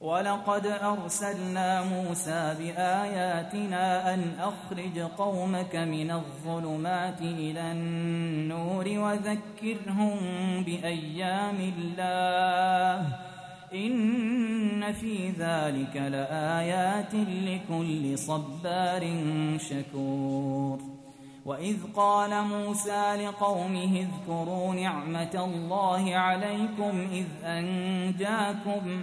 ولقد أرسلنا موسى بآياتنا أن أخرج قومك من الظلمات إلى النور وذكرهم بأيام الله إن في ذلك لآيات لكل صبار شكور وإذ قال موسى لقومه اذكروا نعمة الله عليكم إذ أنجاكم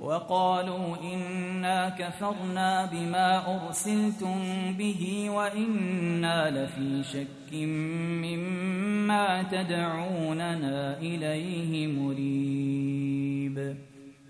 وقالوا إنا كفرنا بما أرسلتم به وإنا لفي شك مما تدعوننا إليه مريب.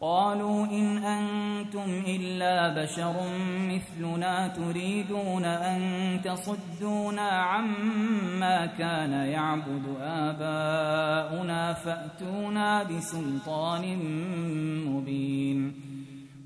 قالوا إن أنتم إلا بشر مثلنا تريدون أن تصدونا عما كان يعبد آباؤنا فأتونا بسلطان مبين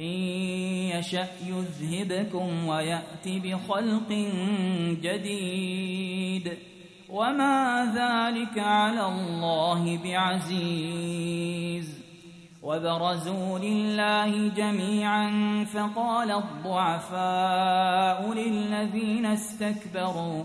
إن يشأ يذهبكم ويأت بخلق جديد. وما ذلك على الله بعزيز. وبرزوا لله جميعا فقال الضعفاء للذين استكبروا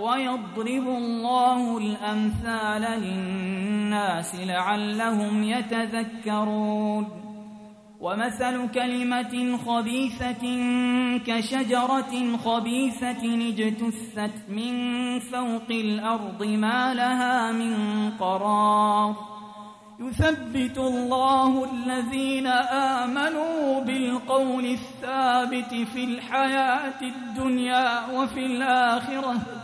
ويضرب الله الأمثال للناس لعلهم يتذكرون. ومثل كلمة خبيثة كشجرة خبيثة اجتثت من فوق الأرض ما لها من قرار. يثبت الله الذين آمنوا بالقول الثابت في الحياة الدنيا وفي الآخرة.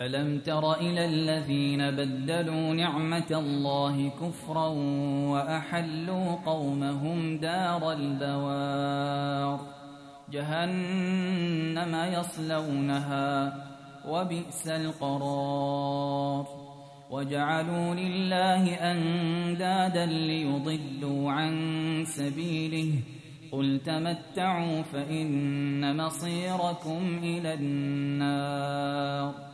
ألم تر إلى الذين بدلوا نعمة الله كفرا وأحلوا قومهم دار البوار؟ جهنم يصلونها وبئس القرار. وجعلوا لله أندادا ليضلوا عن سبيله. قل تمتعوا فإن مصيركم إلى النار.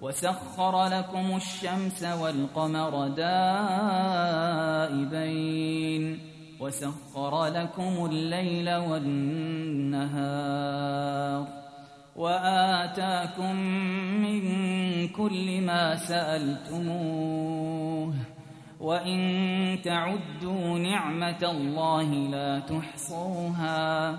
وسخر لكم الشمس والقمر دائبين وسخر لكم الليل والنهار وآتاكم من كل ما سألتموه وإن تعدوا نعمة الله لا تحصوها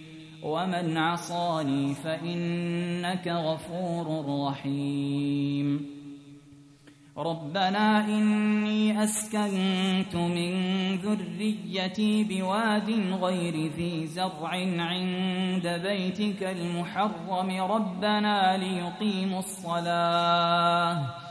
ومن عصاني فإنك غفور رحيم ربنا إني أسكنت من ذريتي بواد غير ذي زرع عند بيتك المحرم ربنا ليقيموا الصلاة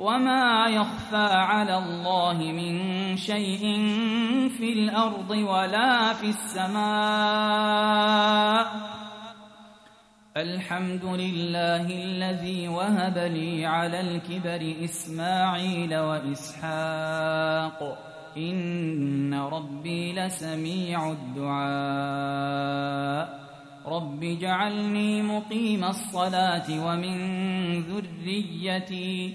وما يخفى على الله من شيء في الأرض ولا في السماء الحمد لله الذي وهب لي على الكبر إسماعيل وإسحاق إن ربي لسميع الدعاء رب اجعلني مقيم الصلاة ومن ذريتي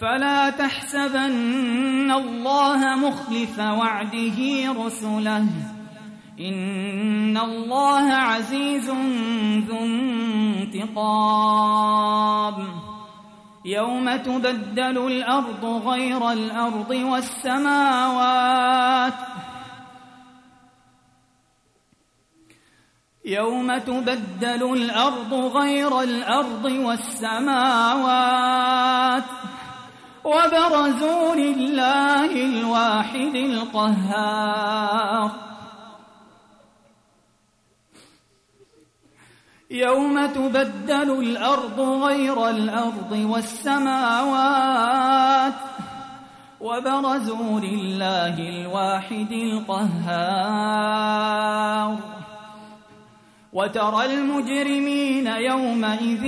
فلا تحسبن الله مخلف وعده رسله. إن الله عزيز ذو انتقام. يوم تبدل الأرض غير الأرض والسماوات. يوم تبدل الأرض غير الأرض والسماوات. وبرزوا لله الواحد القهار. يوم تبدل الأرض غير الأرض والسماوات وبرزوا لله الواحد القهار. وترى المجرمين يومئذ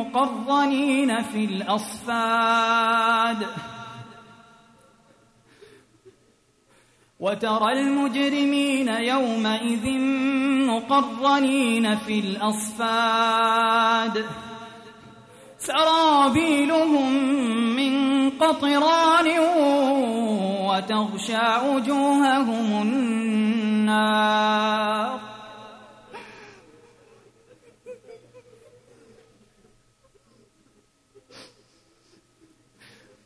مقرنين في الأصفاد. وترى المجرمين يومئذ مقرنين في الأصفاد. سرابيلهم من قطران وتغشى وجوههم النار.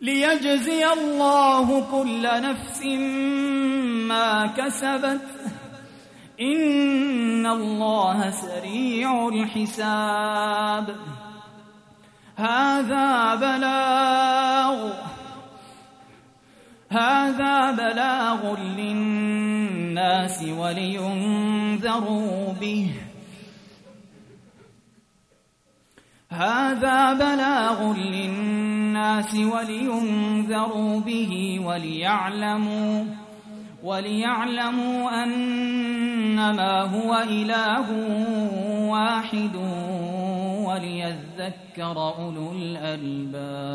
ليجزي الله كل نفس ما كسبت. إن الله سريع الحساب. هذا بلاغ. هذا بلاغ للناس ولينذروا به. هذا بلاغ للناس ولينذروا به وليعلموا وليعلموا أنما هو إله واحد وليذكر أولو الألباب.